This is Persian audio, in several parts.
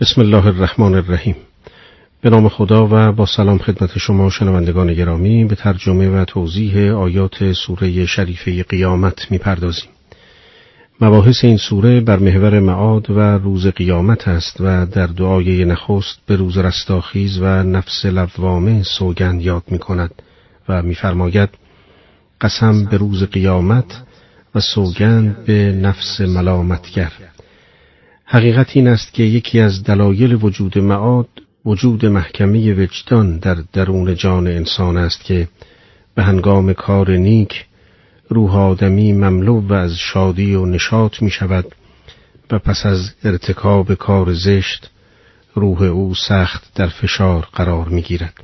بسم الله الرحمن الرحیم به نام خدا و با سلام خدمت شما شنوندگان گرامی به ترجمه و توضیح آیات سوره شریفه قیامت می‌پردازیم. مباحث این سوره بر محور معاد و روز قیامت است و در دعای نخست به روز رستاخیز و نفس لوامه سوگند یاد می کند و میفرماید قسم به روز قیامت و سوگند به نفس ملامتگر حقیقت این است که یکی از دلایل وجود معاد وجود محکمه وجدان در درون جان انسان است که به هنگام کار نیک روح آدمی مملو و از شادی و نشاط می شود و پس از ارتکاب کار زشت روح او سخت در فشار قرار می گیرد.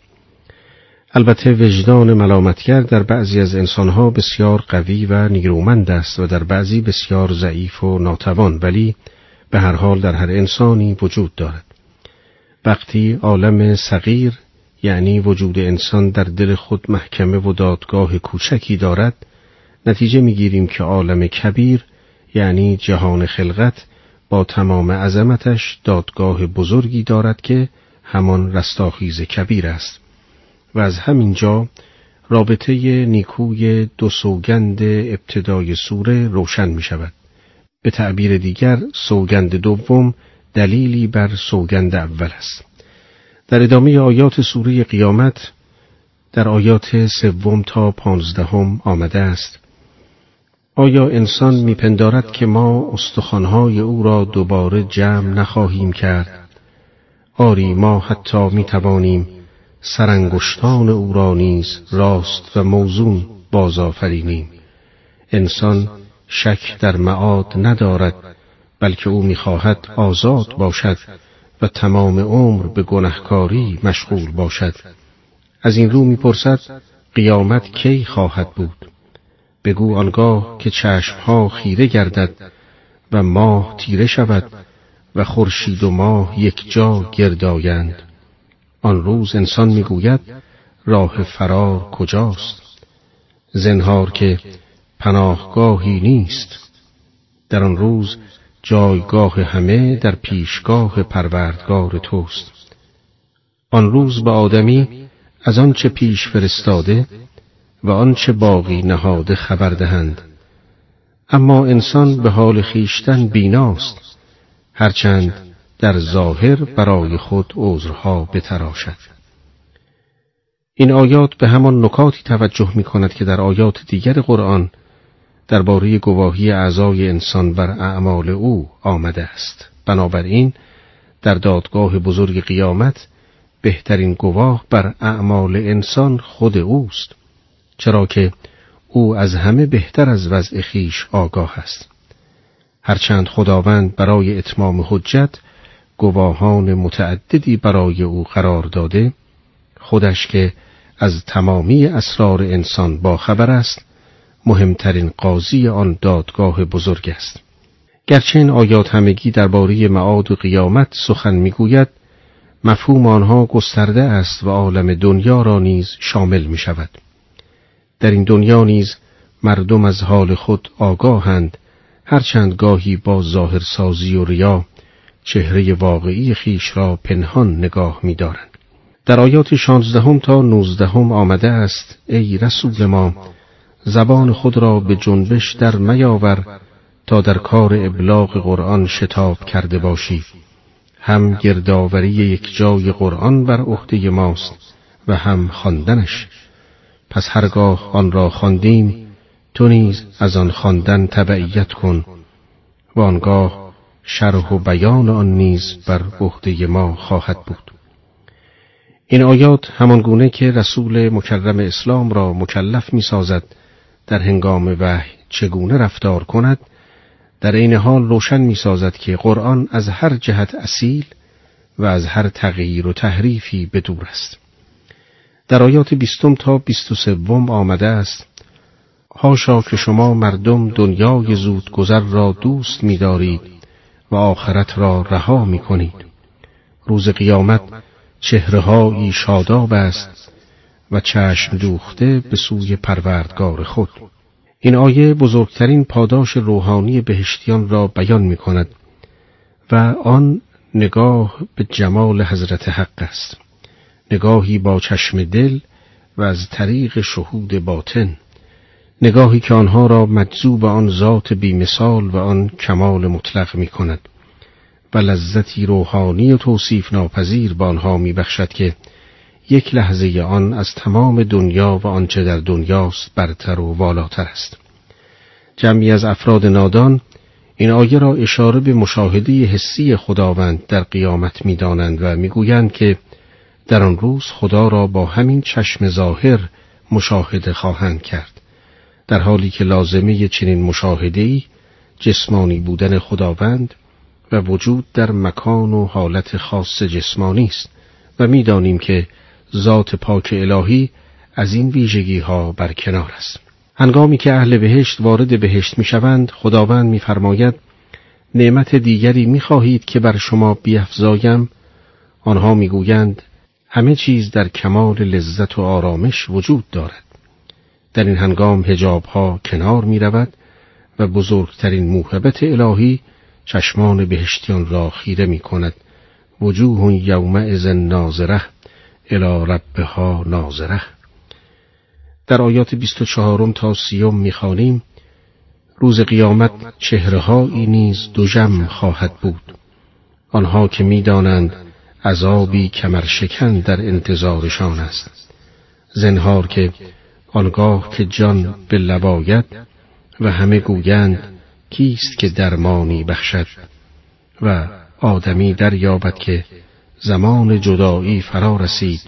البته وجدان ملامتگر در بعضی از انسانها بسیار قوی و نیرومند است و در بعضی بسیار ضعیف و ناتوان ولی به هر حال در هر انسانی وجود دارد. وقتی عالم صغیر یعنی وجود انسان در دل خود محکمه و دادگاه کوچکی دارد نتیجه می‌گیریم که عالم کبیر یعنی جهان خلقت با تمام عظمتش دادگاه بزرگی دارد که همان رستاخیز کبیر است و از همین جا رابطه نیکوی دو سوگند ابتدای سوره روشن می شود. به تعبیر دیگر سوگند دوم دلیلی بر سوگند اول است. در ادامه آیات سوره قیامت در آیات سوم تا پانزدهم آمده است آیا انسان میپندارد که ما استخوانهای او را دوباره جمع نخواهیم کرد آری ما حتی می‌توانیم سرانگشتان او را نیز راست و موزون بازآفرینیم انسان شک در معاد ندارد بلکه او می‌خواهد آزاد باشد و تمام عمر به گنهکاری مشغول باشد. از این رو می‌پرسد قیامت کی خواهد بود؟ بگو آنگاه که چشمها خیره گردد و ماه تیره شود و خورشید و ماه یک جا گردایند آن روز انسان می‌گوید راه فرار کجاست؟ زنهار که پناهگاهی نیست. در آن روز جایگاه همه در پیشگاه پروردگار توست. آن روز به آدمی از آنچه پیش فرستاده و آنچه باقی نهاده خبر دهند. اما انسان به حال خیشتن بیناست هرچند در ظاهر برای خود عذرها بتراشد. این آیات به همان نکاتی توجه می کند که در آیات دیگر قرآن درباره گواهی اعضای انسان بر اعمال او آمده است. بنابراین در دادگاه بزرگ قیامت بهترین گواه بر اعمال انسان خود اوست چرا که او از همه بهتر از وضع خیش آگاه است. هرچند خداوند برای اتمام حجت گواهان متعددی برای او قرار داده خودش که از تمامی اسرار انسان باخبر است مهمترین قاضی آن دادگاه بزرگ است گرچه این آیات همگی درباره معاد و قیامت سخن می‌گوید مفهوم آنها گسترده است و عالم دنیا را نیز شامل می شود. در این دنیا نیز مردم از حال خود آگاهند هرچند گاهی با ظاهرسازی و ریا چهره واقعی خیش را پنهان نگاه می دارند. در آیات شانزدهم تا نوزدهم آمده است ای رسول ما زبان خود را به جنبش در میاور تا در کار ابلاغ قرآن شتاب کرده باشی. هم گردآوری یک جای قرآن بر عهده ماست و هم خواندنش. پس هرگاه آن را خواندیم تو نیز از آن خواندن تبعیت کن و آنگاه شرح و بیان آن نیز بر عهده ما خواهد بود. این آیات همان گونه که رسول مکرم اسلام را مکلف می سازد در هنگام وحی چگونه رفتار کند در این حال روشن می سازد که قرآن از هر جهت اصیل و از هر تغییر و تحریفی بدور است. در آیات بیستم تا بیست و سوم آمده است هاشا که شما مردم دنیای زود گذر را دوست می دارید و آخرت را رها می کنید روز قیامت چهرههایی شاداب است و چشم دوخته به سوی پروردگار خود. این آیه بزرگترین پاداش روحانی بهشتیان را بیان می کند و آن نگاه به جمال حضرت حق است. نگاهی با چشم دل و از طریق شهود باطن. نگاهی که آنها را مجذوب آن ذات بیمثال و آن کمال مطلق می کند و لذتی روحانی و توصیف ناپذیر به آنها می بخشد که یک لحظه آن از تمام دنیا و آنچه در دنیاست برتر و والاتر است. جمعی از افراد نادان این آیه را اشاره به مشاهده حسی خداوند در قیامت می دانند و می‌گویند که در آن روز خدا را با همین چشم ظاهر مشاهده خواهند کرد. در حالی که لازمه چنین مشاهده‌ای جسمانی بودن خداوند و وجود در مکان و حالت خاص جسمانی است و می‌دانیم که ذات پاک الهی از این ویژگی ها برکنار است. هنگامی که اهل بهشت وارد بهشت می‌شوند خداوند میفرماید نعمت دیگری می‌خواهید که بر شما بیافزایم؟ آنها می‌گویند همه چیز در کمال لذت و آرامش وجود دارد. در این هنگام هجاب ها کنار می رود و بزرگترین موهبت الهی چشمان بهشتیان را خیره می کند وجوه یومئذ ناظره. الى ربها ناظره. در آیات 24 تا سیوم می‌خوانیم روز قیامت چهرههایی نیز جمع خواهد بود. آنها که می‌دانند عذابی کمرشکن در انتظارشان است. زنهار که آنگاه که جان به لباید و همه گویند کیست که درمانی بخشد و آدمی دریابد که زمان جدایی فرا رسید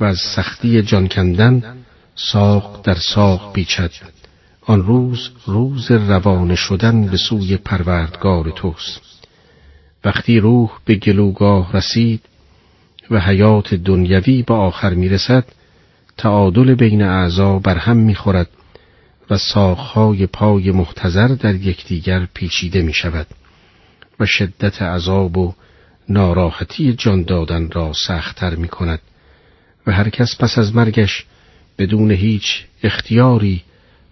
و از سختی جان کندن ساق در ساق پیچد. آن روز روز روانه شدن به سوی پروردگار توست. وقتی روح به گلوگاه رسید و حیات دنیوی به آخر می‌رسد تعادل بین اعضا بر هم می‌خورد و ساقهای پای محتضر در یکدیگر پیچیده می شود و شدت عذاب و ناراحتی جان دادن را سختتر می کند و هر کس پس از مرگش بدون هیچ اختیاری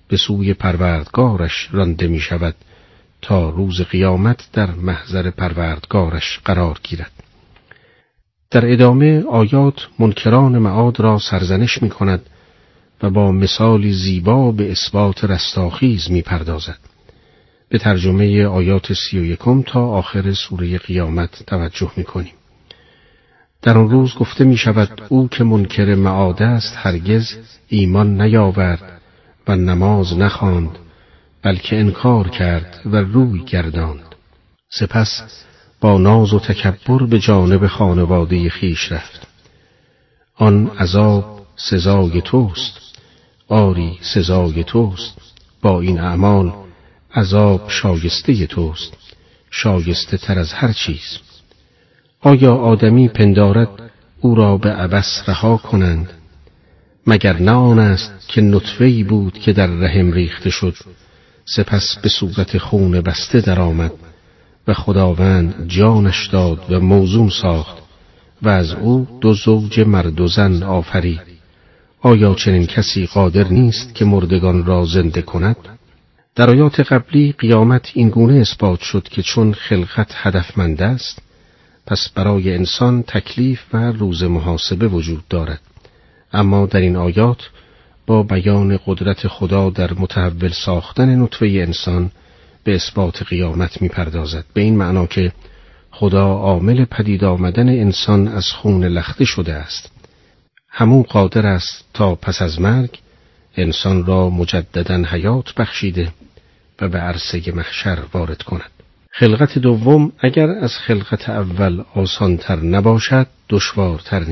به سوی پروردگارش رانده می شود تا روز قیامت در محضر پروردگارش قرار گیرد در ادامه آیات منکران معاد را سرزنش می کند و با مثالی زیبا به اثبات رستاخیز می پردازد. به ترجمه آیات سی و یکم تا آخر سوره قیامت توجه می کنیم. در آن روز گفته می شود او که منکر معاده است هرگز ایمان نیاورد و نماز نخواند بلکه انکار کرد و روی گرداند. سپس با ناز و تکبر به جانب خانواده خیش رفت. آن عذاب سزای توست آری سزای توست. با این اعمال عذاب شایسته توست شایسته تر از هر چیز. آیا آدمی پندارد او را به عبس رها کنند؟ مگر نه آن است که نطفه‌ای بود که در رحم ریخته شد سپس به صورت خون بسته درآمد و خداوند جانش داد و موزون ساخت و از او دو زوج مرد و زن آفرید. آیا چنین کسی قادر نیست که مردگان را زنده کند؟ در آیات قبلی قیامت این گونه اثبات شد که چون خلقت هدفمند است پس برای انسان تکلیف و روز محاسبه وجود دارد. اما در این آیات با بیان قدرت خدا در متحول ساختن نطفه انسان به اثبات قیامت می‌پردازد. به این معنا که خدا عامل پدید آمدن انسان از خون لخته شده است. همون قادر است تا پس از مرگ انسان را مجددا حیات بخشیده. و به عرصه محشر وارد کند. خلقت دوم اگر از خلقت اول آسانتر نباشد دشوارتر